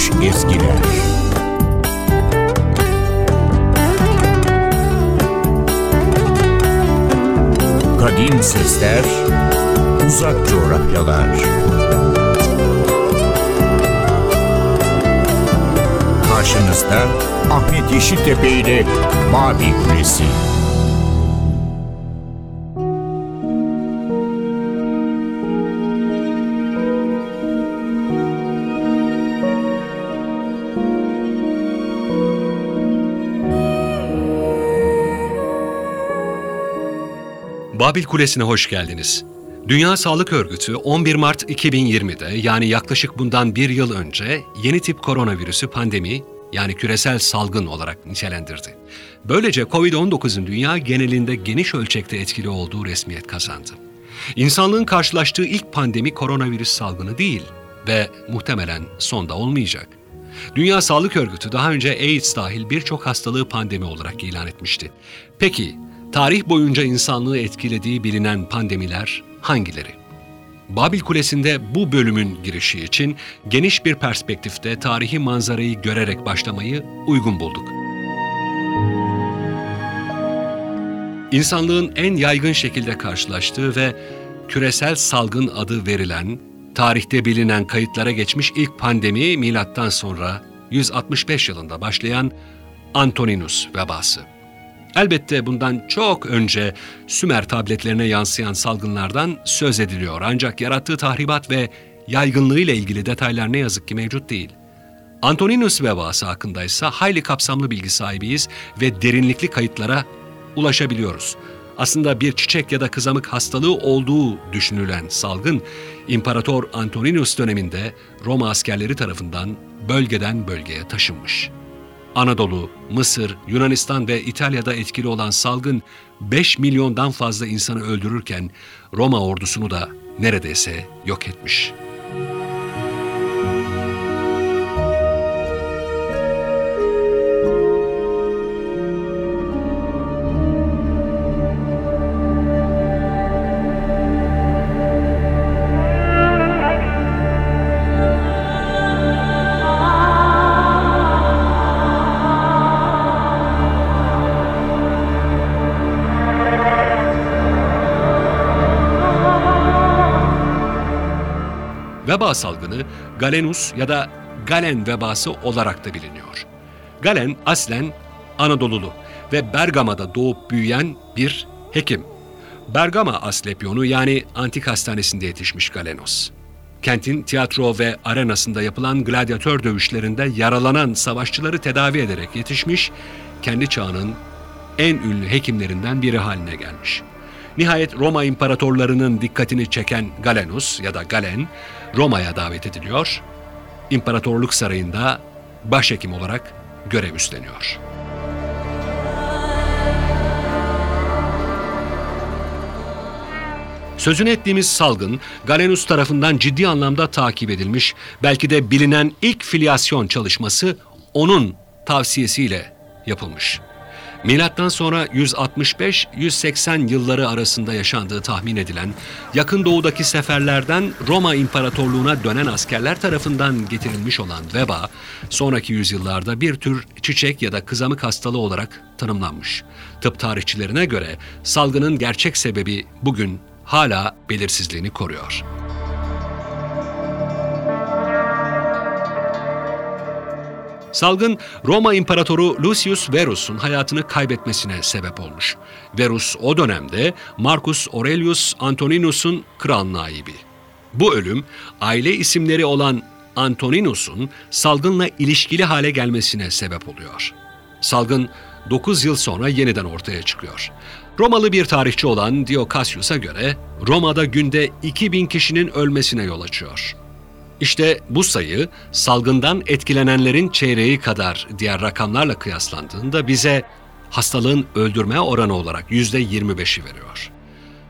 unutulmuş ezgiler. Kadim sesler, uzak coğrafyalar. Karşınızda Ahmet Yeşiltepe ile Mavi Kulesi. Babil Kulesi'ne hoş geldiniz. Dünya Sağlık Örgütü 11 Mart 2020'de yani yaklaşık bundan bir yıl önce yeni tip koronavirüsü pandemi yani küresel salgın olarak nitelendirdi. Böylece Covid-19'un dünya genelinde geniş ölçekte etkili olduğu resmiyet kazandı. İnsanlığın karşılaştığı ilk pandemi koronavirüs salgını değil ve muhtemelen sonda olmayacak. Dünya Sağlık Örgütü daha önce AIDS dahil birçok hastalığı pandemi olarak ilan etmişti. Peki tarih boyunca insanlığı etkilediği bilinen pandemiler hangileri? Babil Kulesi'nde bu bölümün girişi için geniş bir perspektifte tarihi manzarayı görerek başlamayı uygun bulduk. İnsanlığın en yaygın şekilde karşılaştığı ve küresel salgın adı verilen, tarihte bilinen kayıtlara geçmiş ilk pandemi milattan sonra 165 yılında başlayan Antoninus vebası. Elbette bundan çok önce Sümer tabletlerine yansıyan salgınlardan söz ediliyor ancak yarattığı tahribat ve yaygınlığı ile ilgili detaylar ne yazık ki mevcut değil. Antoninus vebası hakkında ise hayli kapsamlı bilgi sahibiyiz ve derinlikli kayıtlara ulaşabiliyoruz. Aslında bir çiçek ya da kızamık hastalığı olduğu düşünülen salgın, İmparator Antoninus döneminde Roma askerleri tarafından bölgeden bölgeye taşınmış. Anadolu, Mısır, Yunanistan ve İtalya'da etkili olan salgın 5 milyondan fazla insanı öldürürken Roma ordusunu da neredeyse yok etmiş. Veba salgını Galenus ya da Galen vebası olarak da biliniyor. Galen aslen Anadolulu ve Bergama'da doğup büyüyen bir hekim. Bergama Aslepiyonu yani antik hastanesinde yetişmiş Galenos. Kentin tiyatro ve arenasında yapılan gladyatör dövüşlerinde yaralanan savaşçıları tedavi ederek yetişmiş, kendi çağının en ünlü hekimlerinden biri haline gelmiş. Nihayet Roma imparatorlarının dikkatini çeken Galenus ya da Galen, Roma'ya davet ediliyor, İmparatorluk Sarayı'nda başhekim olarak görev üstleniyor. Sözünü ettiğimiz salgın Galenus tarafından ciddi anlamda takip edilmiş, belki de bilinen ilk filyasyon çalışması onun tavsiyesiyle yapılmış. Milattan sonra 165-180 yılları arasında yaşandığı tahmin edilen yakın doğudaki seferlerden Roma İmparatorluğu'na dönen askerler tarafından getirilmiş olan veba sonraki yüzyıllarda bir tür çiçek ya da kızamık hastalığı olarak tanımlanmış. Tıp tarihçilerine göre salgının gerçek sebebi bugün hala belirsizliğini koruyor. Salgın Roma İmparatoru Lucius Verus'un hayatını kaybetmesine sebep olmuş. Verus o dönemde Marcus Aurelius Antoninus'un kral naibi. Bu ölüm aile isimleri olan Antoninus'un salgınla ilişkili hale gelmesine sebep oluyor. Salgın 9 yıl sonra yeniden ortaya çıkıyor. Romalı bir tarihçi olan Dio Cassius'a göre Roma'da günde 2000 kişinin ölmesine yol açıyor. İşte bu sayı salgından etkilenenlerin çeyreği kadar diğer rakamlarla kıyaslandığında bize hastalığın öldürme oranı olarak %25'i veriyor.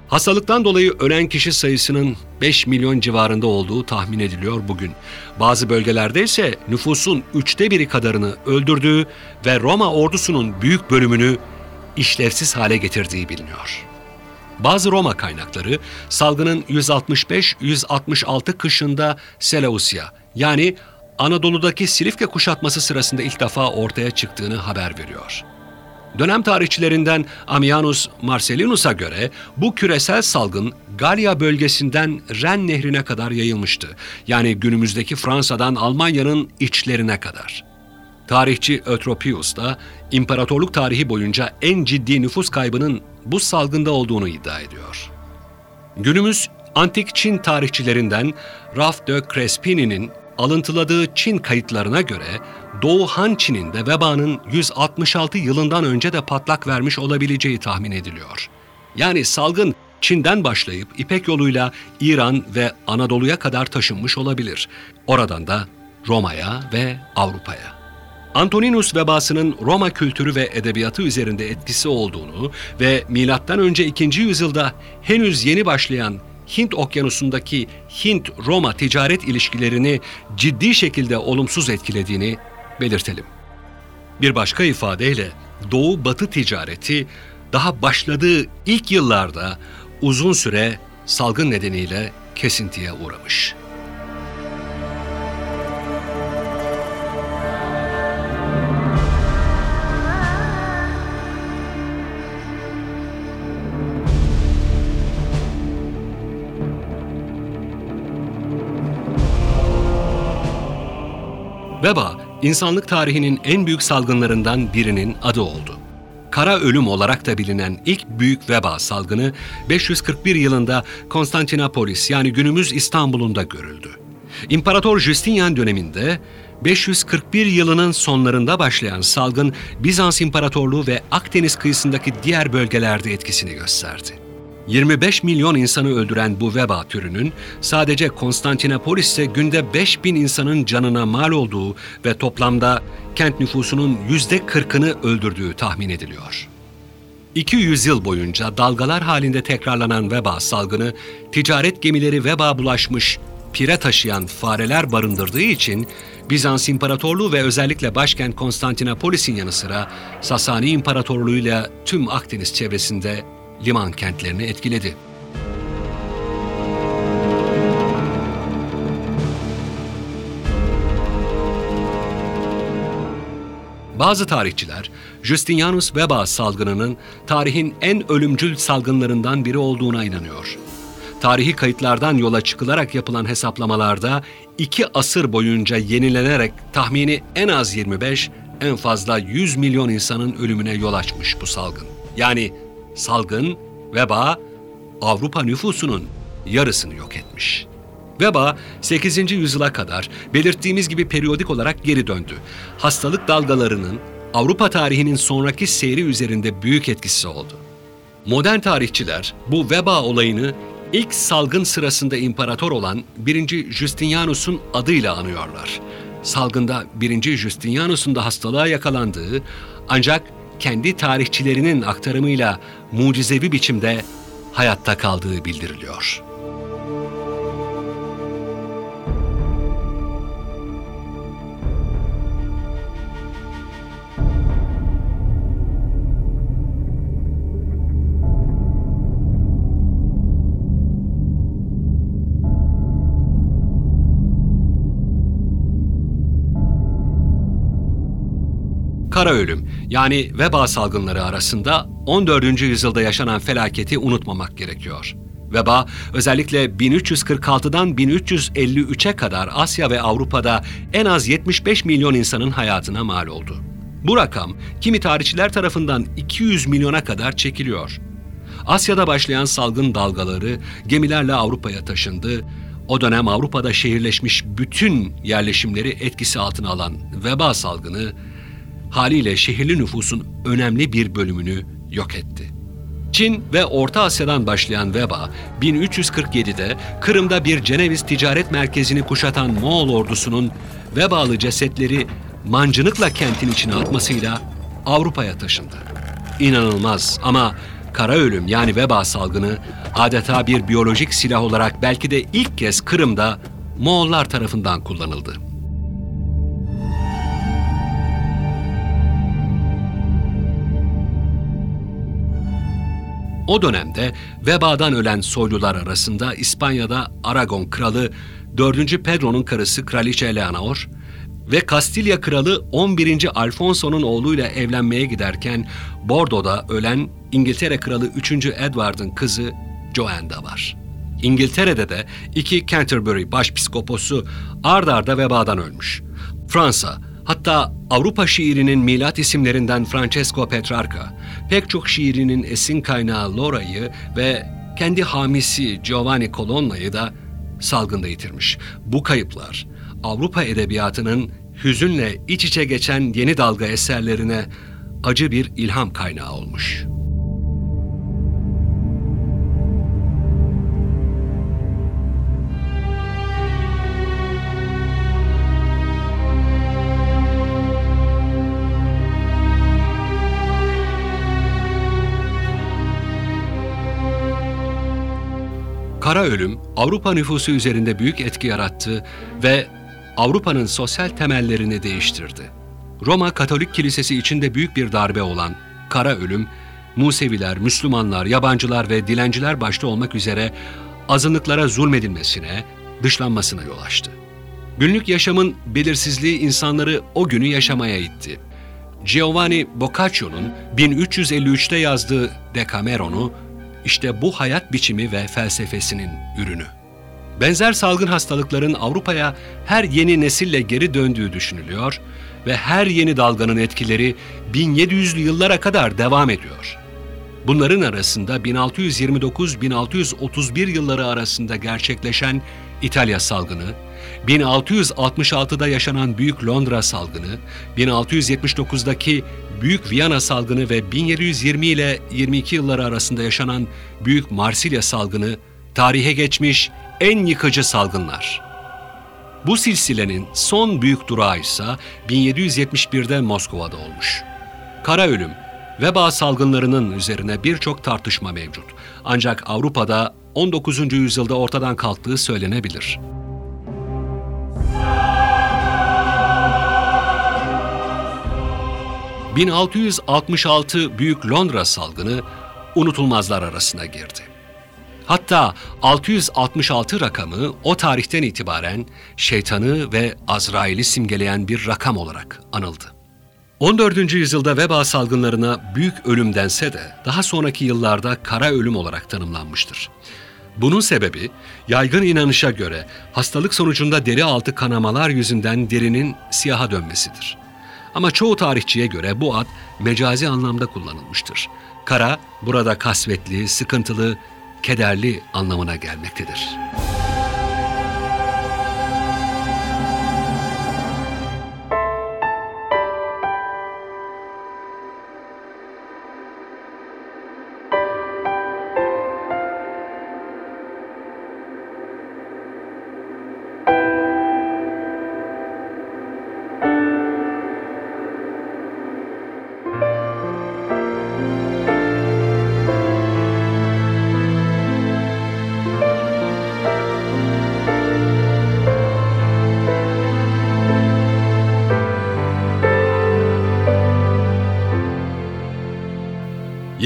Hastalıktan dolayı ölen kişi sayısının 5 milyon civarında olduğu tahmin ediliyor bugün. Bazı bölgelerde ise nüfusun üçte biri kadarını öldürdüğü ve Roma ordusunun büyük bölümünü işlevsiz hale getirdiği biliniyor. Bazı Roma kaynakları salgının 165-166 kışında Selausya yani Anadolu'daki Silifke kuşatması sırasında ilk defa ortaya çıktığını haber veriyor. Dönem tarihçilerinden Ammianus Marcellinus'a göre bu küresel salgın Galya bölgesinden Ren nehrine kadar yayılmıştı. Yani günümüzdeki Fransa'dan Almanya'nın içlerine kadar. Tarihçi Eutropius da imparatorluk tarihi boyunca en ciddi nüfus kaybının bu salgında olduğunu iddia ediyor. Günümüz antik Çin tarihçilerinden Raf de Crespini'nin alıntıladığı Çin kayıtlarına göre Doğu Han Çin'in de vebanın 166 yılından önce de patlak vermiş olabileceği tahmin ediliyor. Yani salgın Çin'den başlayıp İpek yoluyla İran ve Anadolu'ya kadar taşınmış olabilir. Oradan da Roma'ya ve Avrupa'ya. Antoninus vebasının Roma kültürü ve edebiyatı üzerinde etkisi olduğunu ve M.Ö. 2. yüzyılda henüz yeni başlayan Hint okyanusundaki Hint-Roma ticaret ilişkilerini ciddi şekilde olumsuz etkilediğini belirtelim. Bir başka ifadeyle Doğu-Batı ticareti daha başladığı ilk yıllarda uzun süre salgın nedeniyle kesintiye uğramış. Veba, insanlık tarihinin en büyük salgınlarından birinin adı oldu. Kara ölüm olarak da bilinen ilk büyük veba salgını 541 yılında Konstantinopolis yani günümüz İstanbul'unda görüldü. İmparator Justinian döneminde 541 yılının sonlarında başlayan salgın Bizans İmparatorluğu ve Akdeniz kıyısındaki diğer bölgelerde etkisini gösterdi. 25 milyon insanı öldüren bu veba türünün sadece Konstantinopolis'te günde 5 bin insanın canına mal olduğu ve toplamda kent nüfusunun yüzde 40'ını öldürdüğü tahmin ediliyor. 200 yıl boyunca dalgalar halinde tekrarlanan veba salgını, ticaret gemileri veba bulaşmış, pire taşıyan fareler barındırdığı için Bizans İmparatorluğu ve özellikle başkent Konstantinopolis'in yanı sıra Sasani İmparatorluğu'yla tüm Akdeniz çevresinde liman kentlerini etkiledi. Bazı tarihçiler, Justinianus veba salgınının tarihin en ölümcül salgınlarından biri olduğuna inanıyor. Tarihi kayıtlardan yola çıkılarak yapılan hesaplamalarda iki asır boyunca yenilenerek tahmini en az 25, en fazla 100 milyon insanın ölümüne yol açmış bu salgın. Yani salgın, veba Avrupa nüfusunun yarısını yok etmiş. Veba 8. yüzyıla kadar belirttiğimiz gibi periyodik olarak geri döndü. Hastalık dalgalarının Avrupa tarihinin sonraki seyri üzerinde büyük etkisi oldu. Modern tarihçiler bu veba olayını ilk salgın sırasında imparator olan 1. Justinianus'un adıyla anıyorlar. Salgında 1. Justinianus'un da hastalığa yakalandığı ancak kendi tarihçilerinin aktarımıyla mucizevi biçimde hayatta kaldığı bildiriliyor. Kara ölüm yani veba salgınları arasında 14. yüzyılda yaşanan felaketi unutmamak gerekiyor. Veba özellikle 1346'dan 1353'e kadar Asya ve Avrupa'da en az 75 milyon insanın hayatına mal oldu. Bu rakam kimi tarihçiler tarafından 200 milyona kadar çekiliyor. Asya'da başlayan salgın dalgaları gemilerle Avrupa'ya taşındı. O dönem Avrupa'da şehirleşmiş bütün yerleşimleri etkisi altına alan veba salgını haliyle şehirli nüfusun önemli bir bölümünü yok etti. Çin ve Orta Asya'dan başlayan veba 1347'de Kırım'da bir Ceneviz ticaret merkezini kuşatan Moğol ordusunun vebalı cesetleri mancınıkla kentin içine atmasıyla Avrupa'ya taşındı. İnanılmaz ama kara ölüm yani veba salgını adeta bir biyolojik silah olarak belki de ilk kez Kırım'da Moğollar tarafından kullanıldı. O dönemde vebadan ölen soylular arasında İspanya'da Aragon kralı 4. Pedro'nun karısı Kraliçe Eleanor ve Kastilya kralı 11. Alfonso'nun oğluyla evlenmeye giderken Bordo'da ölen İngiltere kralı 3. Edward'ın kızı Joanne da var. İngiltere'de de iki Canterbury başpiskoposu ard arda vebadan ölmüş. Fransa, hatta Avrupa şiirinin milat isimlerinden Francesco Petrarca, pek çok şiirinin esin kaynağı Laura'yı ve kendi hamisi Giovanni Colonna'yı da salgında yitirmiş. Bu kayıplar Avrupa edebiyatının hüzünle iç içe geçen yeni dalga eserlerine acı bir ilham kaynağı olmuş.'' Kara ölüm Avrupa nüfusu üzerinde büyük etki yarattı ve Avrupa'nın sosyal temellerini değiştirdi. Roma Katolik Kilisesi içinde büyük bir darbe olan kara ölüm, Museviler, Müslümanlar, yabancılar ve dilenciler başta olmak üzere azınlıklara zulmedilmesine, dışlanmasına yol açtı. Günlük yaşamın belirsizliği insanları o günü yaşamaya itti. Giovanni Boccaccio'nun 1353'te yazdığı Decameron'u işte bu hayat biçimi ve felsefesinin ürünü. Benzer salgın hastalıkların Avrupa'ya her yeni nesille geri döndüğü düşünülüyor ve her yeni dalganın etkileri 1700'lü yıllara kadar devam ediyor. Bunların arasında 1629-1631 yılları arasında gerçekleşen İtalya salgını, 1666'da yaşanan Büyük Londra salgını, 1679'daki Büyük Viyana salgını ve 1720 ile 22 yılları arasında yaşanan Büyük Marsilya salgını tarihe geçmiş en yıkıcı salgınlar. Bu silsilenin son büyük durağı ise 1771'de Moskova'da olmuş. Kara ölüm, veba salgınlarının üzerine birçok tartışma mevcut. Ancak Avrupa'da 19. yüzyılda ortadan kalktığı söylenebilir. 1666 Büyük Londra salgını unutulmazlar arasına girdi. Hatta 666 rakamı o tarihten itibaren şeytanı ve Azrail'i simgeleyen bir rakam olarak anıldı. 14. yüzyılda veba salgınlarına büyük ölüm dense de daha sonraki yıllarda kara ölüm olarak tanımlanmıştır. Bunun sebebi yaygın inanışa göre hastalık sonucunda deri altı kanamalar yüzünden derinin siyaha dönmesidir. Ama çoğu tarihçiye göre bu ad mecazi anlamda kullanılmıştır. Kara burada kasvetli, sıkıntılı, kederli anlamına gelmektedir.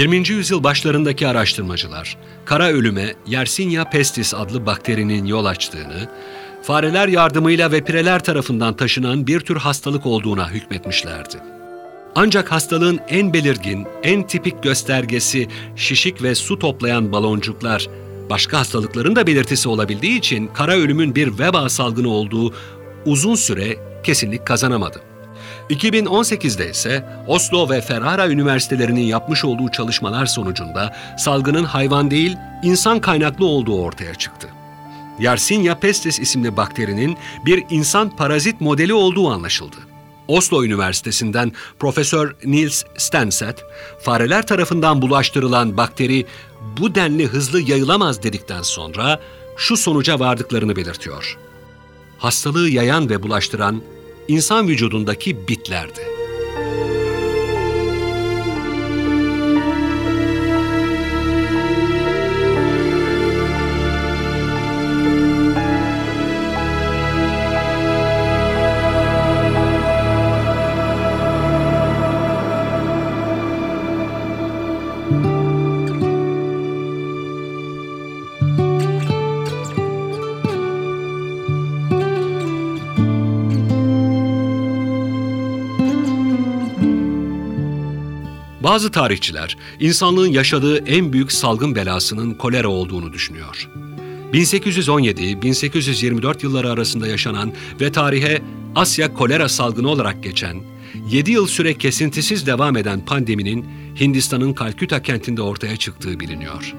20. yüzyıl başlarındaki araştırmacılar, kara ölüme Yersinia pestis adlı bakterinin yol açtığını, fareler yardımıyla ve pireler tarafından taşınan bir tür hastalık olduğuna hükmetmişlerdi. Ancak hastalığın en belirgin, en tipik göstergesi şişik ve su toplayan baloncuklar, başka hastalıkların da belirtisi olabildiği için kara ölümün bir veba salgını olduğu uzun süre kesinlik kazanamadı. 2018'de ise Oslo ve Ferrara üniversitelerinin yapmış olduğu çalışmalar sonucunda salgının hayvan değil, insan kaynaklı olduğu ortaya çıktı. Yersinia pestis isimli bakterinin bir insan parazit modeli olduğu anlaşıldı. Oslo Üniversitesi'nden Profesör Niels Stenset, fareler tarafından bulaştırılan bakteri bu denli hızlı yayılamaz dedikten sonra şu sonuca vardıklarını belirtiyor. Hastalığı yayan ve bulaştıran insan vücudundaki bitlerdi. Bazı tarihçiler insanlığın yaşadığı en büyük salgın belasının kolera olduğunu düşünüyor. 1817-1824 yılları arasında yaşanan ve tarihe Asya kolera salgını olarak geçen, 7 yıl süre kesintisiz devam eden pandeminin Hindistan'ın Kalküta kentinde ortaya çıktığı biliniyor.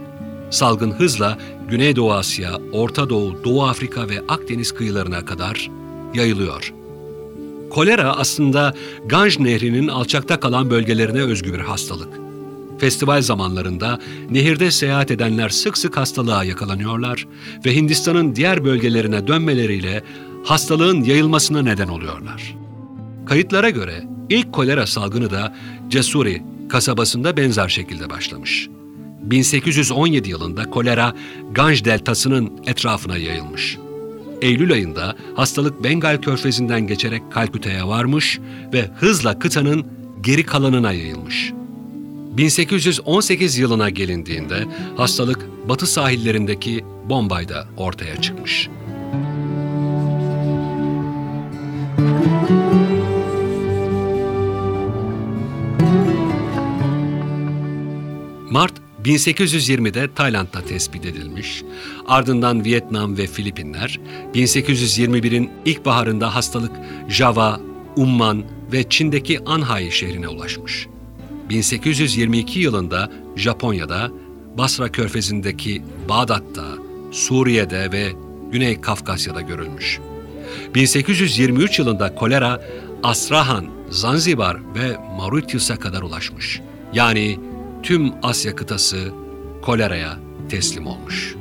Salgın hızla Güneydoğu Asya, Orta Doğu, Doğu Afrika ve Akdeniz kıyılarına kadar yayılıyor. Kolera aslında Ganj Nehri'nin alçakta kalan bölgelerine özgü bir hastalık. Festival zamanlarında nehirde seyahat edenler sık sık hastalığa yakalanıyorlar ve Hindistan'ın diğer bölgelerine dönmeleriyle hastalığın yayılmasına neden oluyorlar. Kayıtlara göre ilk kolera salgını da Cesuri kasabasında benzer şekilde başlamış. 1817 yılında kolera Ganj deltasının etrafına yayılmış. Eylül ayında hastalık Bengal körfezinden geçerek Kalküta'ya varmış ve hızla kıtanın geri kalanına yayılmış. 1818 yılına gelindiğinde hastalık batı sahillerindeki Bombay'da ortaya çıkmış. Mart 1820'de Tayland'da tespit edilmiş. Ardından Vietnam ve Filipinler, 1821'in ilkbaharında hastalık Java, Umman ve Çin'deki Anhai şehrine ulaşmış. 1822 yılında Japonya'da, Basra Körfezi'ndeki Bağdat'ta, Suriye'de ve Güney Kafkasya'da görülmüş. 1823 yılında kolera Astrahan, Zanzibar ve Mauritius'a kadar ulaşmış. Yani tüm Asya kıtası koleraya teslim olmuş.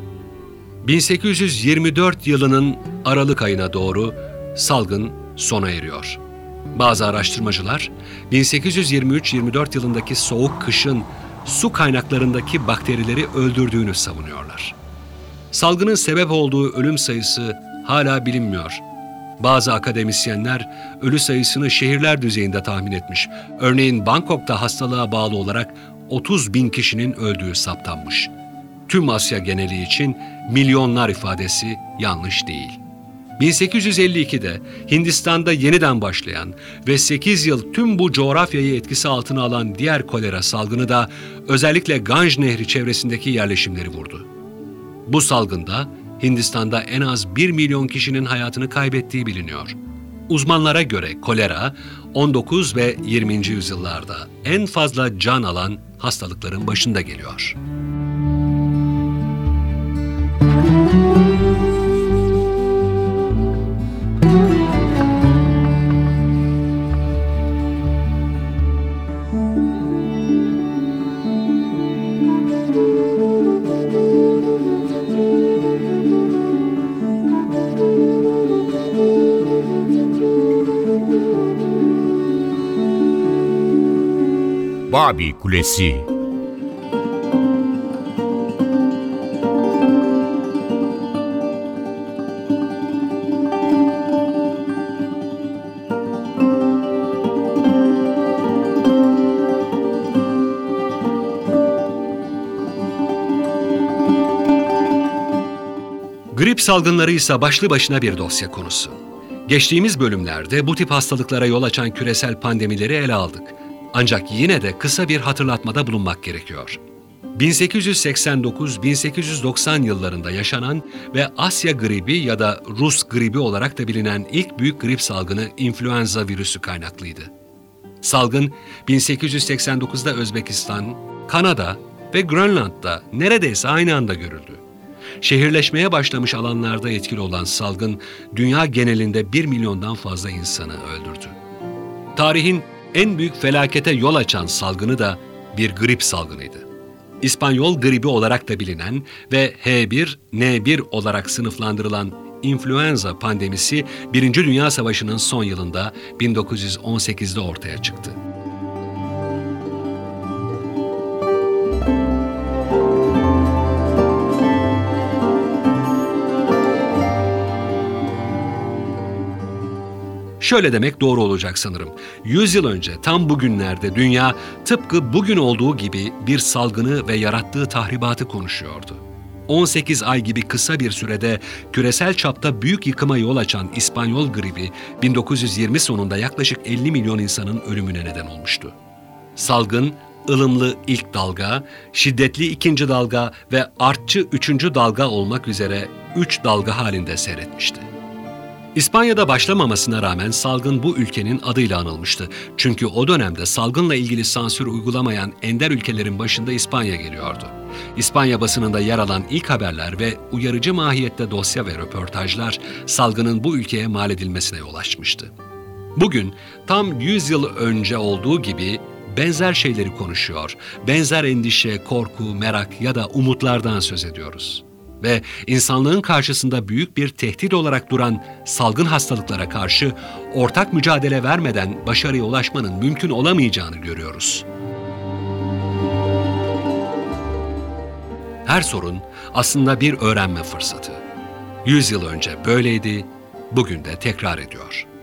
1824 yılının Aralık ayına doğru salgın sona eriyor. Bazı araştırmacılar 1823-24 yılındaki soğuk kışın su kaynaklarındaki bakterileri öldürdüğünü savunuyorlar. Salgının sebep olduğu ölüm sayısı hala bilinmiyor. Bazı akademisyenler ölü sayısını şehirler düzeyinde tahmin etmiş. Örneğin Bangkok'ta hastalığa bağlı olarak 30 bin kişinin öldüğü saptanmış. Tüm Asya geneli için milyonlar ifadesi yanlış değil. 1852'de Hindistan'da yeniden başlayan ve 8 yıl tüm bu coğrafyayı etkisi altına alan diğer kolera salgını da özellikle Ganj Nehri çevresindeki yerleşimleri vurdu. Bu salgında Hindistan'da en az 1 milyon kişinin hayatını kaybettiği biliniyor. Uzmanlara göre kolera 19 ve 20. yüzyıllarda en fazla can alan hastalıkların başında geliyor. Babi Kulesi Grip salgınları ise başlı başına bir dosya konusu. Geçtiğimiz bölümlerde bu tip hastalıklara yol açan küresel pandemileri ele aldık. Ancak yine de kısa bir hatırlatmada bulunmak gerekiyor. 1889-1890 yıllarında yaşanan ve Asya gribi ya da Rus gribi olarak da bilinen ilk büyük grip salgını influenza virüsü kaynaklıydı. Salgın 1889'da Özbekistan, Kanada ve Grönland'da neredeyse aynı anda görüldü. Şehirleşmeye başlamış alanlarda etkili olan salgın dünya genelinde 1 milyondan fazla insanı öldürdü. Tarihin en büyük felakete yol açan salgını da bir grip salgınıydı. İspanyol gribi olarak da bilinen ve H1N1 olarak sınıflandırılan influenza pandemisi 1. Dünya Savaşı'nın son yılında 1918'de ortaya çıktı. Şöyle demek doğru olacak sanırım. 100 yıl önce tam bugünlerde dünya tıpkı bugün olduğu gibi bir salgını ve yarattığı tahribatı konuşuyordu. 18 ay gibi kısa bir sürede küresel çapta büyük yıkıma yol açan İspanyol gribi 1920 sonunda yaklaşık 50 milyon insanın ölümüne neden olmuştu. Salgın, ılımlı ilk dalga, şiddetli ikinci dalga ve artçı üçüncü dalga olmak üzere üç dalga halinde seyretmişti. İspanya'da başlamamasına rağmen salgın bu ülkenin adıyla anılmıştı. Çünkü o dönemde salgınla ilgili sansür uygulamayan ender ülkelerin başında İspanya geliyordu. İspanya basınında yer alan ilk haberler ve uyarıcı mahiyette dosya ve röportajlar salgının bu ülkeye mal edilmesine yol açmıştı. Bugün tam 100 yıl önce olduğu gibi benzer şeyleri konuşuyor, benzer endişe, korku, merak ya da umutlardan söz ediyoruz ve insanlığın karşısında büyük bir tehdit olarak duran salgın hastalıklara karşı ortak mücadele vermeden başarıya ulaşmanın mümkün olamayacağını görüyoruz. Her sorun aslında bir öğrenme fırsatı. Yüz yıl önce böyleydi, bugün de tekrar ediyor.''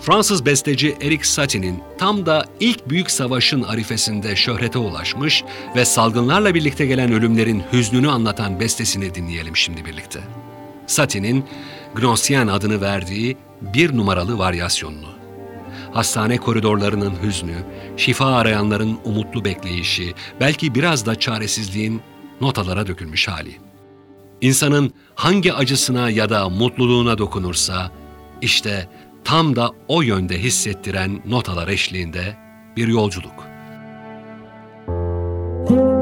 Fransız besteci Eric Satie'nin tam da ilk büyük savaşın arifesinde şöhrete ulaşmış ve salgınlarla birlikte gelen ölümlerin hüznünü anlatan bestesini dinleyelim şimdi birlikte. Satie'nin Gnossien adını verdiği bir numaralı varyasyonunu. Hastane koridorlarının hüznü, şifa arayanların umutlu bekleyişi, belki biraz da çaresizliğin notalara dökülmüş hali. İnsanın hangi acısına ya da mutluluğuna dokunursa, işte tam da o yönde hissettiren notalar eşliğinde bir yolculuk. NTV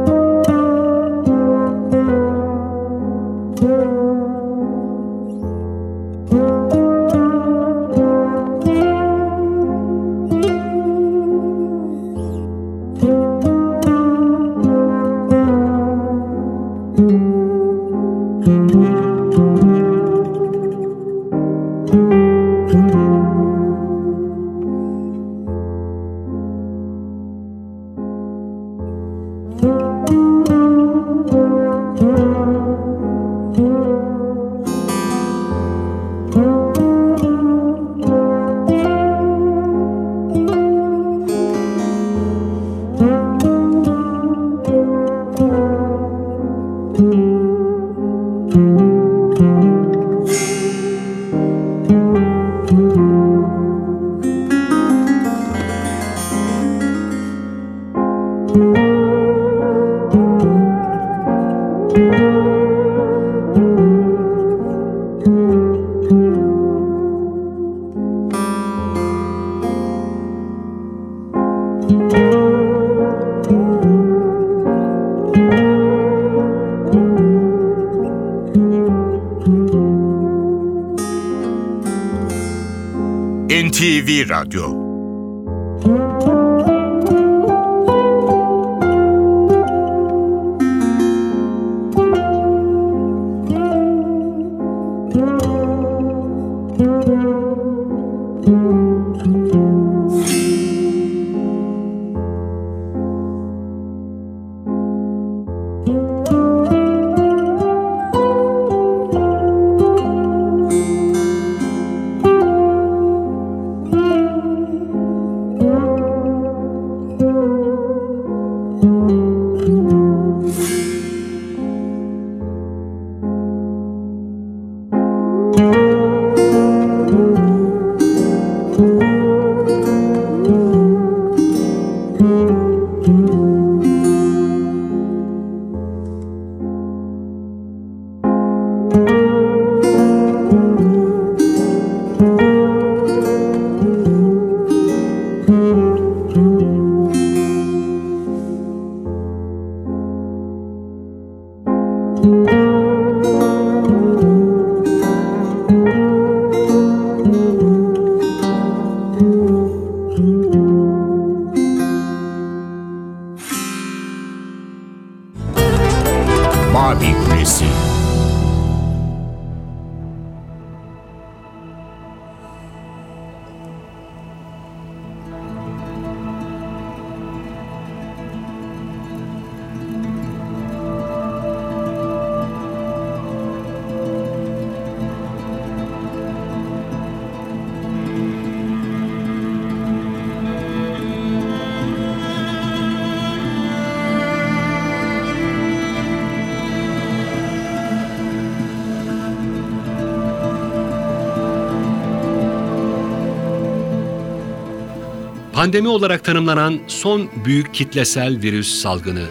Pandemi olarak tanımlanan son büyük kitlesel virüs salgını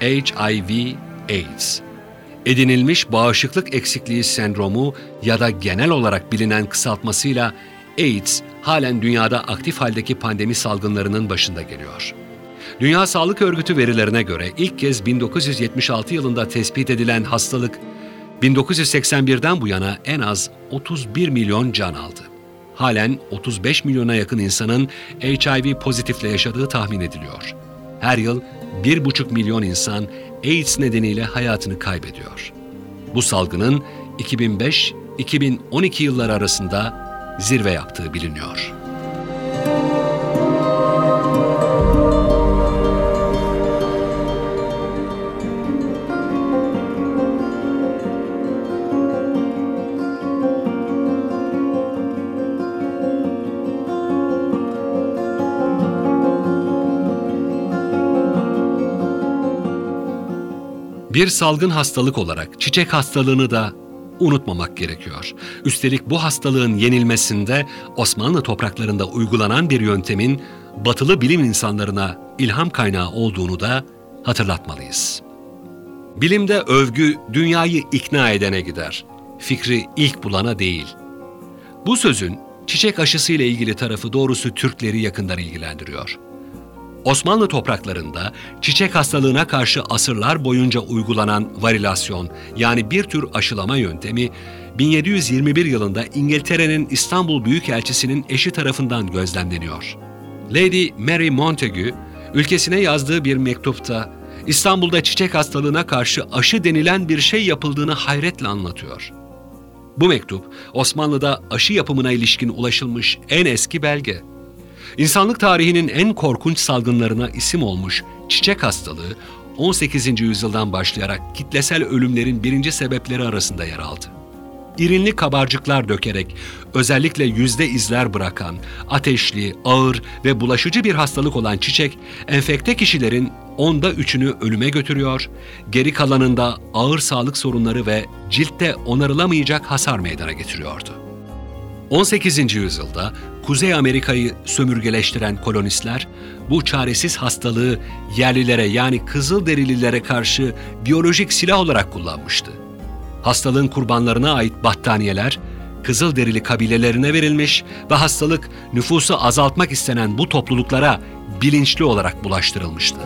HIV/AIDS, edinilmiş bağışıklık eksikliği sendromu ya da genel olarak bilinen kısaltmasıyla AIDS halen dünyada aktif haldeki pandemi salgınlarının başında geliyor. Dünya Sağlık Örgütü verilerine göre ilk kez 1976 yılında tespit edilen hastalık 1981'den bu yana en az 31 milyon can aldı. Halen 35 milyona yakın insanın HIV pozitifle yaşadığı tahmin ediliyor. Her yıl 1,5 milyon insan AIDS nedeniyle hayatını kaybediyor. Bu salgının 2005-2012 yılları arasında zirve yaptığı biliniyor. Bir salgın hastalık olarak çiçek hastalığını da unutmamak gerekiyor. Üstelik bu hastalığın yenilmesinde Osmanlı topraklarında uygulanan bir yöntemin batılı bilim insanlarına ilham kaynağı olduğunu da hatırlatmalıyız. Bilimde övgü dünyayı ikna edene gider. Fikri ilk bulana değil. Bu sözün çiçek aşısı ile ilgili tarafı doğrusu Türkleri yakından ilgilendiriyor. Osmanlı topraklarında çiçek hastalığına karşı asırlar boyunca uygulanan varilasyon yani bir tür aşılama yöntemi 1721 yılında İngiltere'nin İstanbul Büyükelçisi'nin eşi tarafından gözlemleniyor. Lady Mary Montagu ülkesine yazdığı bir mektupta İstanbul'da çiçek hastalığına karşı aşı denilen bir şey yapıldığını hayretle anlatıyor. Bu mektup Osmanlı'da aşı yapımına ilişkin ulaşılmış en eski belge. İnsanlık tarihinin en korkunç salgınlarına isim olmuş çiçek hastalığı 18. yüzyıldan başlayarak kitlesel ölümlerin birinci sebepleri arasında yer aldı. İrinli kabarcıklar dökerek özellikle yüzde izler bırakan, ateşli, ağır ve bulaşıcı bir hastalık olan çiçek, enfekte kişilerin onda üçünü ölüme götürüyor, geri kalanında ağır sağlık sorunları ve ciltte onarılamayacak hasar meydana getiriyordu. 18. yüzyılda Kuzey Amerika'yı sömürgeleştiren kolonistler bu çaresiz hastalığı yerlilere yani Kızılderililere karşı biyolojik silah olarak kullanmıştı. Hastalığın kurbanlarına ait battaniyeler Kızılderili kabilelerine verilmiş ve hastalık nüfusu azaltmak istenen bu topluluklara bilinçli olarak bulaştırılmıştı.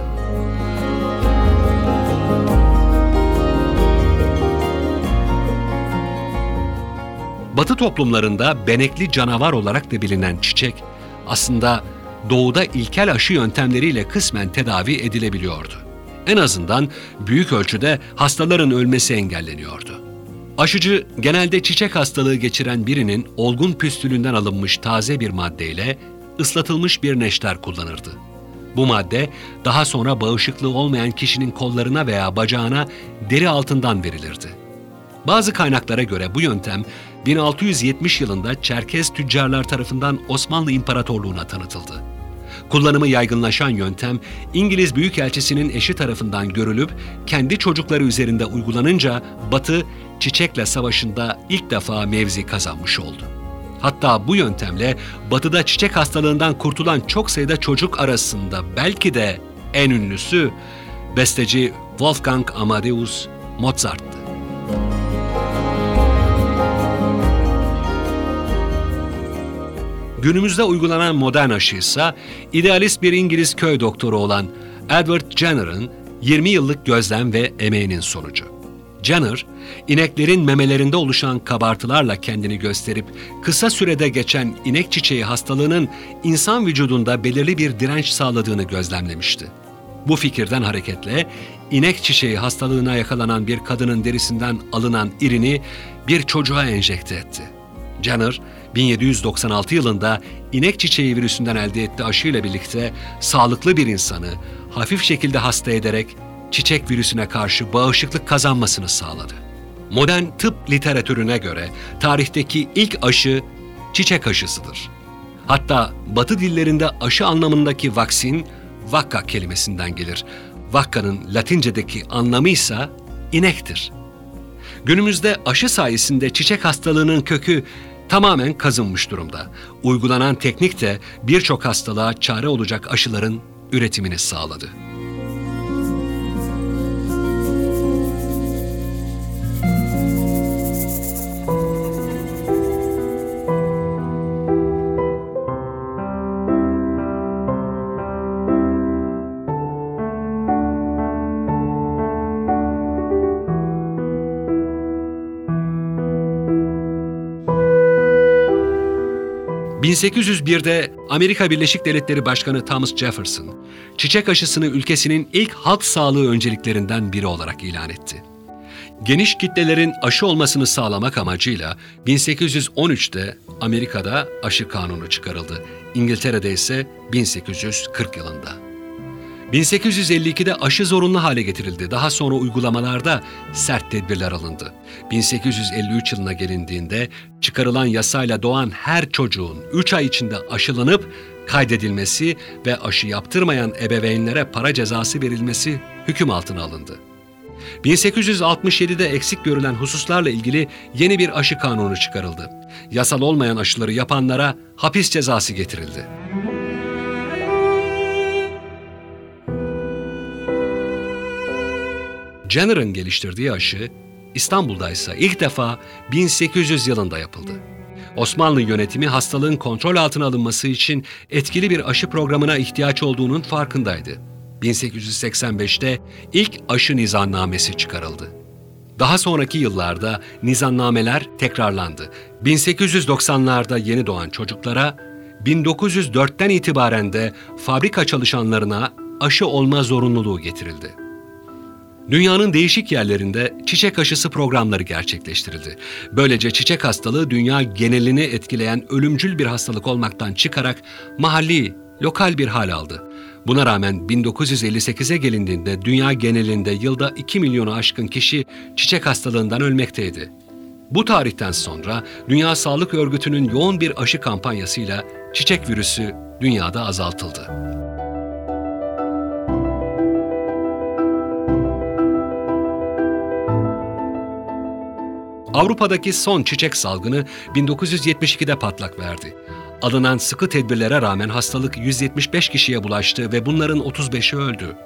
Batı toplumlarında benekli canavar olarak da bilinen çiçek aslında doğuda ilkel aşı yöntemleriyle kısmen tedavi edilebiliyordu. En azından büyük ölçüde hastaların ölmesi engelleniyordu. Aşıcı genelde çiçek hastalığı geçiren birinin olgun püstülünden alınmış taze bir maddeyle ıslatılmış bir neşter kullanırdı. Bu madde daha sonra bağışıklığı olmayan kişinin kollarına veya bacağına deri altından verilirdi. Bazı kaynaklara göre bu yöntem 1670 yılında Çerkez tüccarlar tarafından Osmanlı İmparatorluğu'na tanıtıldı. Kullanımı yaygınlaşan yöntem İngiliz Büyükelçisi'nin eşi tarafından görülüp kendi çocukları üzerinde uygulanınca Batı Çiçekle Savaşı'nda ilk defa mevzi kazanmış oldu. Hatta bu yöntemle Batı'da çiçek hastalığından kurtulan çok sayıda çocuk arasında belki de en ünlüsü besteci Wolfgang Amadeus Mozart'tı. Günümüzde uygulanan modern aşı idealist bir İngiliz köy doktoru olan Edward Jenner'ın 20 yıllık gözlem ve emeğinin sonucu. Jenner, ineklerin memelerinde oluşan kabartılarla kendini gösterip kısa sürede geçen inek çiçeği hastalığının insan vücudunda belirli bir direnç sağladığını gözlemlemişti. Bu fikirden hareketle inek çiçeği hastalığına yakalanan bir kadının derisinden alınan irini bir çocuğa enjekte etti. Jenner, 1796 yılında inek çiçeği virüsünden elde ettiği aşıyla birlikte sağlıklı bir insanı hafif şekilde hasta ederek çiçek virüsüne karşı bağışıklık kazanmasını sağladı. Modern tıp literatürüne göre tarihteki ilk aşı çiçek aşısıdır. Hatta Batı dillerinde aşı anlamındaki vaksin vakka kelimesinden gelir. Vakka'nın Latince'deki anlamı ise inektir. Günümüzde aşı sayesinde çiçek hastalığının kökü tamamen kazınmış durumda. Uygulanan teknik de birçok hastalığa çare olacak aşıların üretimini sağladı. 1801'de Amerika Birleşik Devletleri Başkanı Thomas Jefferson, çiçek aşısını ülkesinin ilk halk sağlığı önceliklerinden biri olarak ilan etti. Geniş kitlelerin aşı olmasını sağlamak amacıyla 1813'te Amerika'da aşı kanunu çıkarıldı. İngiltere'de ise 1840 yılında. 1852'de aşı zorunlu hale getirildi. Daha sonra uygulamalarda sert tedbirler alındı. 1853 yılına gelindiğinde çıkarılan yasayla doğan her çocuğun 3 ay içinde aşılanıp kaydedilmesi ve aşı yaptırmayan ebeveynlere para cezası verilmesi hüküm altına alındı. 1867'de eksik görülen hususlarla ilgili yeni bir aşı kanunu çıkarıldı. Yasal olmayan aşıları yapanlara hapis cezası getirildi. Jenner'ın geliştirdiği aşı İstanbul'da ise ilk defa 1800 yılında yapıldı. Osmanlı yönetimi hastalığın kontrol altına alınması için etkili bir aşı programına ihtiyaç olduğunun farkındaydı. 1885'te ilk aşı nizamnamesi çıkarıldı. Daha sonraki yıllarda nizamnameler tekrarlandı. 1890'larda yeni doğan çocuklara, 1904'ten itibaren de fabrika çalışanlarına aşı olma zorunluluğu getirildi. Dünyanın değişik yerlerinde çiçek aşısı programları gerçekleştirildi. Böylece çiçek hastalığı dünya genelini etkileyen ölümcül bir hastalık olmaktan çıkarak mahalli, lokal bir hal aldı. Buna rağmen 1958'e gelindiğinde dünya genelinde yılda 2 milyonu aşkın kişi çiçek hastalığından ölmekteydi. Bu tarihten sonra Dünya Sağlık Örgütü'nün yoğun bir aşı kampanyasıyla çiçek virüsü dünyada azaltıldı. Avrupa'daki son çiçek salgını 1972'de patlak verdi. Alınan sıkı tedbirlere rağmen hastalık 175 kişiye bulaştı ve bunların 35'i öldü.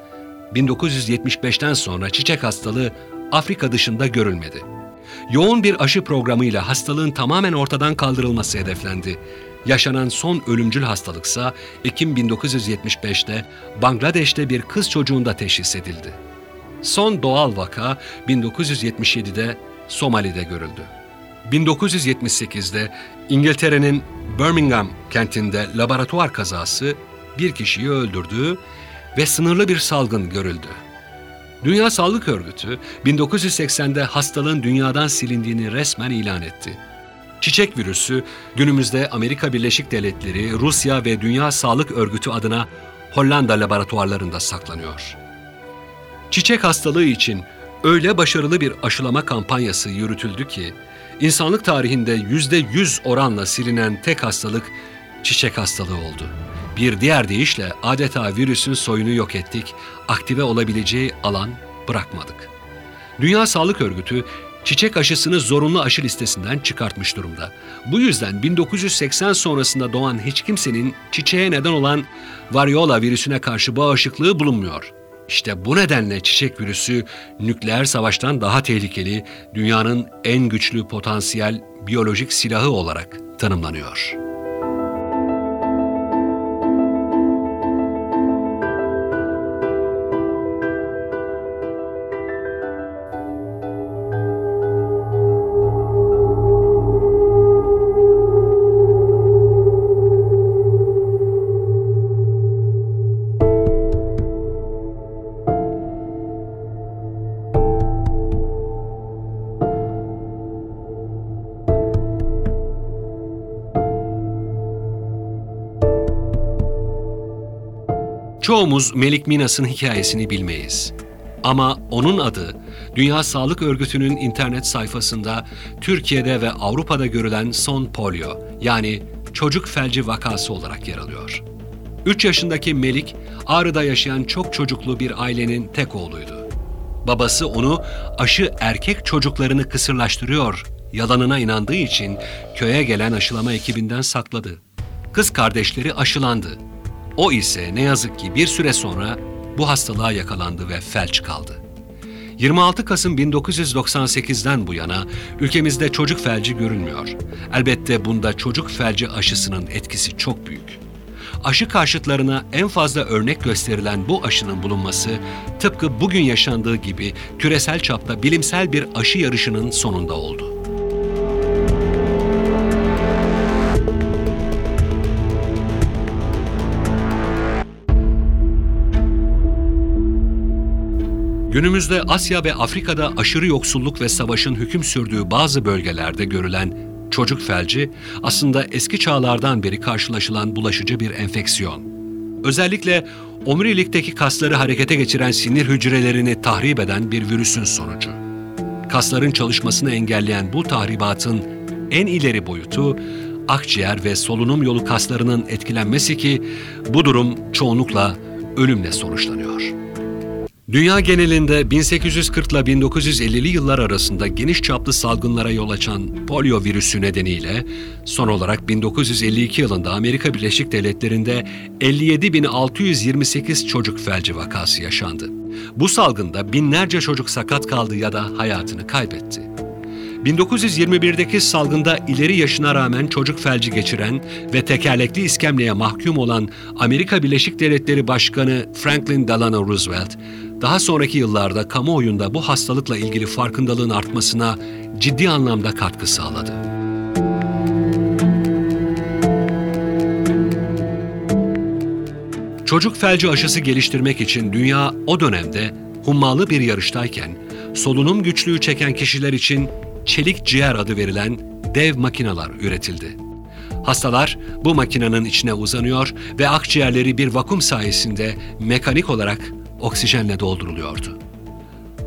1975'ten sonra çiçek hastalığı Afrika dışında görülmedi. Yoğun bir aşı programıyla hastalığın tamamen ortadan kaldırılması hedeflendi. Yaşanan son ölümcül hastalıksa Ekim 1975'te Bangladeş'te bir kız çocuğunda teşhis edildi. Son doğal vaka 1977'de Somali'de görüldü. 1978'de İngiltere'nin Birmingham kentinde laboratuvar kazası bir kişiyi öldürdü ve sınırlı bir salgın görüldü. Dünya Sağlık Örgütü 1980'de hastalığın dünyadan silindiğini resmen ilan etti. Çiçek virüsü günümüzde Amerika Birleşik Devletleri, Rusya ve Dünya Sağlık Örgütü adına Hollanda laboratuvarlarında saklanıyor. Çiçek hastalığı için öyle başarılı bir aşılama kampanyası yürütüldü ki, insanlık tarihinde yüzde yüz oranla silinen tek hastalık çiçek hastalığı oldu. Bir diğer deyişle adeta virüsün soyunu yok ettik, aktive olabileceği alan bırakmadık. Dünya Sağlık Örgütü çiçek aşısını zorunlu aşı listesinden çıkartmış durumda. Bu yüzden 1980 sonrasında doğan hiç kimsenin çiçeğe neden olan variola virüsüne karşı bağışıklığı bulunmuyor. İşte bu nedenle çiçek virüsü nükleer savaştan daha tehlikeli, dünyanın en güçlü potansiyel biyolojik silahı olarak tanımlanıyor. Çoğumuz Melik Minas'ın hikayesini bilmeyiz. Ama onun adı Dünya Sağlık Örgütü'nün internet sayfasında Türkiye'de ve Avrupa'da görülen son polio yani çocuk felci vakası olarak yer alıyor. 3 yaşındaki Melik, Ağrı'da yaşayan çok çocuklu bir ailenin tek oğluydu. Babası onu aşı erkek çocuklarını kısırlaştırıyor yalanına inandığı için köye gelen aşılama ekibinden sakladı. Kız kardeşleri aşılandı. O ise ne yazık ki bir süre sonra bu hastalığa yakalandı ve felç kaldı. 26 Kasım 1998'den bu yana ülkemizde çocuk felci görünmüyor. Elbette bunda çocuk felci aşısının etkisi çok büyük. Aşı karşıtlarına en fazla örnek gösterilen bu aşının bulunması tıpkı bugün yaşandığı gibi küresel çapta bilimsel bir aşı yarışının sonunda oldu. Günümüzde Asya ve Afrika'da aşırı yoksulluk ve savaşın hüküm sürdüğü bazı bölgelerde görülen çocuk felci aslında eski çağlardan beri karşılaşılan bulaşıcı bir enfeksiyon. Özellikle omurilikteki kasları harekete geçiren sinir hücrelerini tahrip eden bir virüsün sonucu. Kasların çalışmasını engelleyen bu tahribatın en ileri boyutu akciğer ve solunum yolu kaslarının etkilenmesi ki bu durum çoğunlukla ölümle sonuçlanıyor. Dünya genelinde 1840 ile 1950'li yıllar arasında geniş çaplı salgınlara yol açan polio virüsü nedeniyle son olarak 1952 yılında Amerika Birleşik Devletleri'nde 57.628 çocuk felci vakası yaşandı. Bu salgında binlerce çocuk sakat kaldı ya da hayatını kaybetti. 1921'deki salgında ileri yaşına rağmen çocuk felci geçiren ve tekerlekli iskemleye mahkum olan Amerika Birleşik Devletleri Başkanı Franklin Delano Roosevelt, daha sonraki yıllarda kamuoyunda bu hastalıkla ilgili farkındalığın artmasına ciddi anlamda katkı sağladı. Çocuk felci aşısı geliştirmek için dünya o dönemde hummalı bir yarıştayken solunum güçlüğü çeken kişiler için çelik ciğer adı verilen dev makineler üretildi. Hastalar bu makinenin içine uzanıyor ve akciğerleri bir vakum sayesinde mekanik olarak oksijenle dolduruluyordu.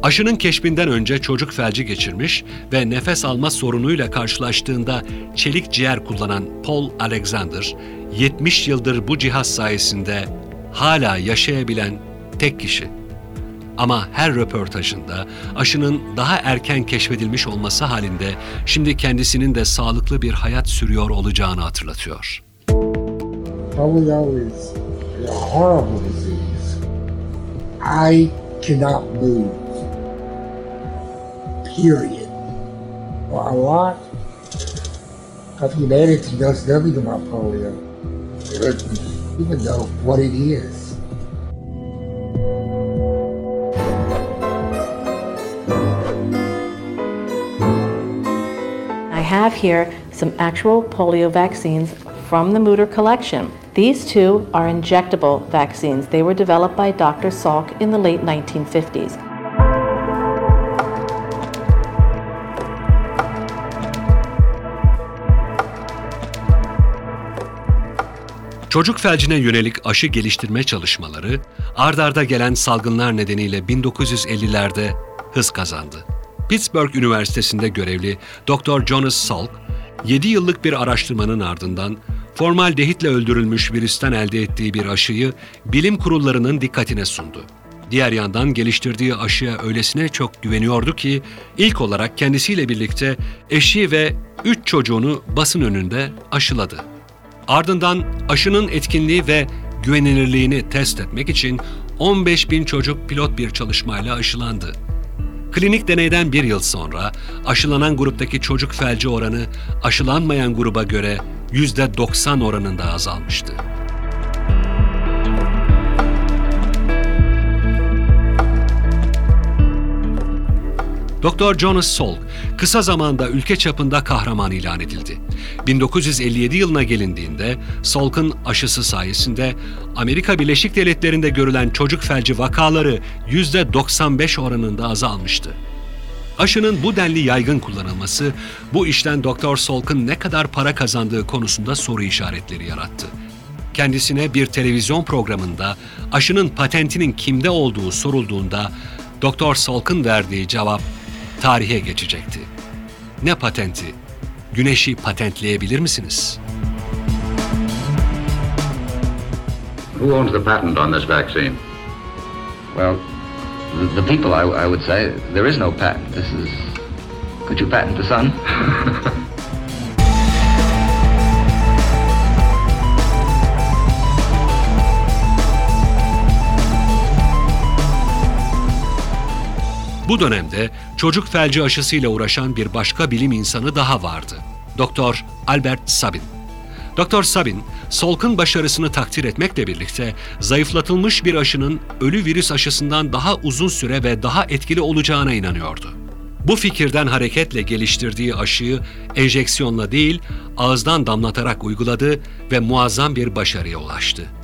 Aşının keşfinden önce çocuk felci geçirmiş ve nefes alma sorunuyla karşılaştığında çelik ciğer kullanan Paul Alexander, 70 yıldır bu cihaz sayesinde hala yaşayabilen tek kişi. Ama her röportajında aşının daha erken keşfedilmiş olması halinde şimdi kendisinin de sağlıklı bir hayat sürüyor olacağını hatırlatıyor. Polio is a horrible disease. I cannot move. Period. Well, a lot of humanity knows nothing about polio. Even know what it is. Have here some actual polio vaccines from the Mutter collection. These two are injectable vaccines. They were developed by Dr. Salk in the late 1950s. Çocuk felcine yönelik aşı geliştirme çalışmaları ard arda gelen salgınlar nedeniyle 1950'lerde hız kazandı. Pittsburgh Üniversitesi'nde görevli Dr. Jonas Salk, 7 yıllık bir araştırmanın ardından formaldehitle öldürülmüş virüsten elde ettiği bir aşıyı bilim kurullarının dikkatine sundu. Diğer yandan geliştirdiği aşıya öylesine çok güveniyordu ki ilk olarak kendisiyle birlikte eşi ve üç çocuğunu basın önünde aşıladı. Ardından aşının etkinliği ve güvenilirliğini test etmek için 15 bin çocuk pilot bir çalışmayla aşılandı. Klinik deneyden bir yıl sonra aşılanan gruptaki çocuk felci oranı aşılanmayan gruba göre %90 oranında azalmıştı. Dr. Jonas Salk kısa zamanda ülke çapında kahraman ilan edildi. 1957 yılına gelindiğinde Salk'ın aşısı sayesinde Amerika Birleşik Devletleri'nde görülen çocuk felci vakaları %95 oranında azalmıştı. Aşının bu denli yaygın kullanılması bu işten Dr. Salk'ın ne kadar para kazandığı konusunda soru işaretleri yarattı. Kendisine bir televizyon programında aşının patentinin kimde olduğu sorulduğunda Dr. Salk'ın verdiği cevap tarihe geçecekti. Ne patenti? Güneşi patentleyebilir misiniz? Who owns the patent on this vaccine? Well, the, the people, I, I would say, there is no patent. This is Could you patent the sun? Bu dönemde çocuk felci aşısıyla uğraşan bir başka bilim insanı daha vardı. Doktor Albert Sabin. Doktor Sabin, Salk'ın başarısını takdir etmekle birlikte zayıflatılmış bir aşının ölü virüs aşısından daha uzun süre ve daha etkili olacağına inanıyordu. Bu fikirden hareketle geliştirdiği aşıyı enjeksiyonla değil, ağızdan damlatarak uyguladı ve muazzam bir başarıya ulaştı.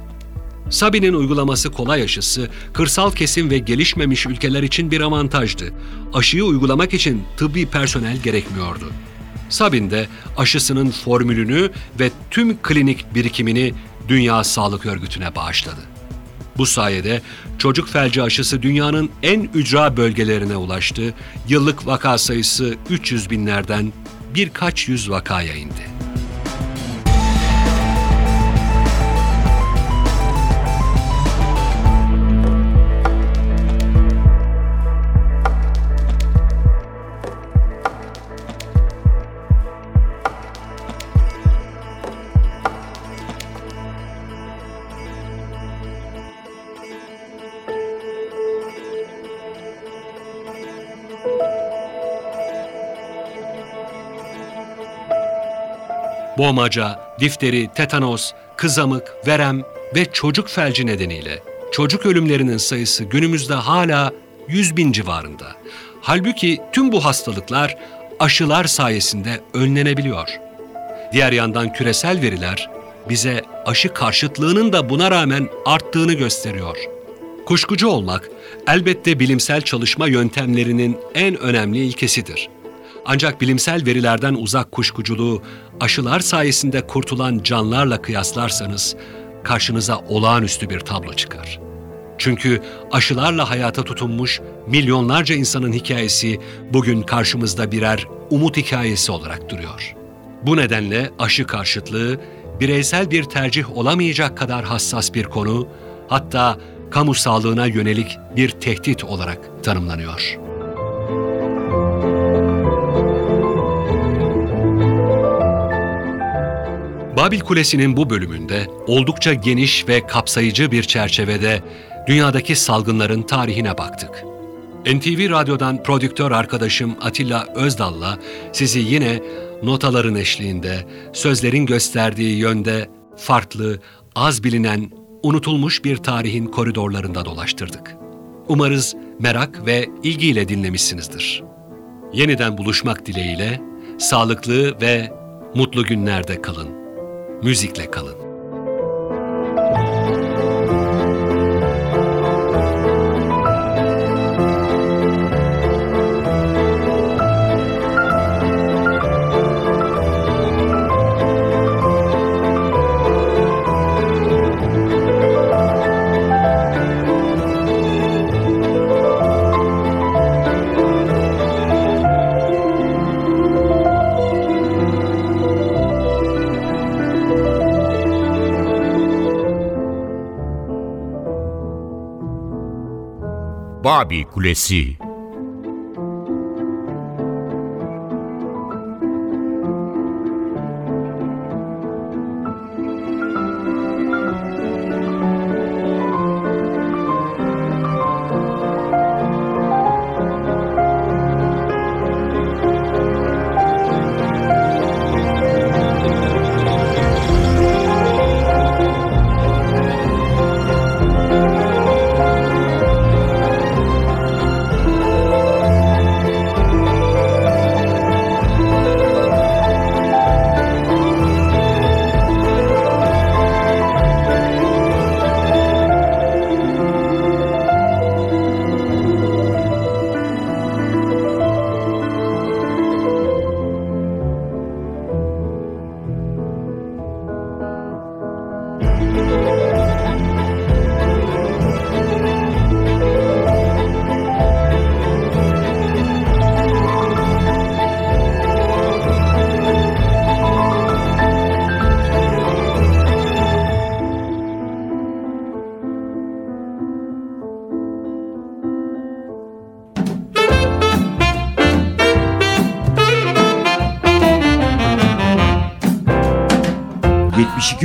Sabi'nin uygulaması kolay aşısı, kırsal kesim ve gelişmemiş ülkeler için bir avantajdı. Aşıyı uygulamak için tıbbi personel gerekmiyordu. Sabin de aşısının formülünü ve tüm klinik birikimini Dünya Sağlık Örgütü'ne bağışladı. Bu sayede çocuk felci aşısı dünyanın en ücra bölgelerine ulaştı, yıllık vaka sayısı 300 binlerden birkaç yüz vakaya indi. Boğmaca, difteri, tetanos, kızamık, verem ve çocuk felci nedeniyle çocuk ölümlerinin sayısı günümüzde hala 100 bin civarında. Halbuki tüm bu hastalıklar aşılar sayesinde önlenebiliyor. Diğer yandan küresel veriler bize aşı karşıtlığının da buna rağmen arttığını gösteriyor. Kuşkucu olmak elbette bilimsel çalışma yöntemlerinin en önemli ilkesidir. Ancak bilimsel verilerden uzak kuşkuculuğu aşılar sayesinde kurtulan canlarla kıyaslarsanız karşınıza olağanüstü bir tablo çıkar. Çünkü aşılarla hayata tutunmuş milyonlarca insanın hikayesi bugün karşımızda birer umut hikayesi olarak duruyor. Bu nedenle aşı karşıtlığı bireysel bir tercih olamayacak kadar hassas bir konu, hatta kamu sağlığına yönelik bir tehdit olarak tanımlanıyor. Babil Kulesi'nin bu bölümünde oldukça geniş ve kapsayıcı bir çerçevede dünyadaki salgınların tarihine baktık. NTV Radyo'dan prodüktör arkadaşım Atilla Özdal'la sizi yine notaların eşliğinde, sözlerin gösterdiği yönde farklı, az bilinen, unutulmuş bir tarihin koridorlarında dolaştırdık. Umarız merak ve ilgiyle dinlemişsinizdir. Yeniden buluşmak dileğiyle sağlıklı ve mutlu günlerde kalın müzikle kalın. Babil Kulesi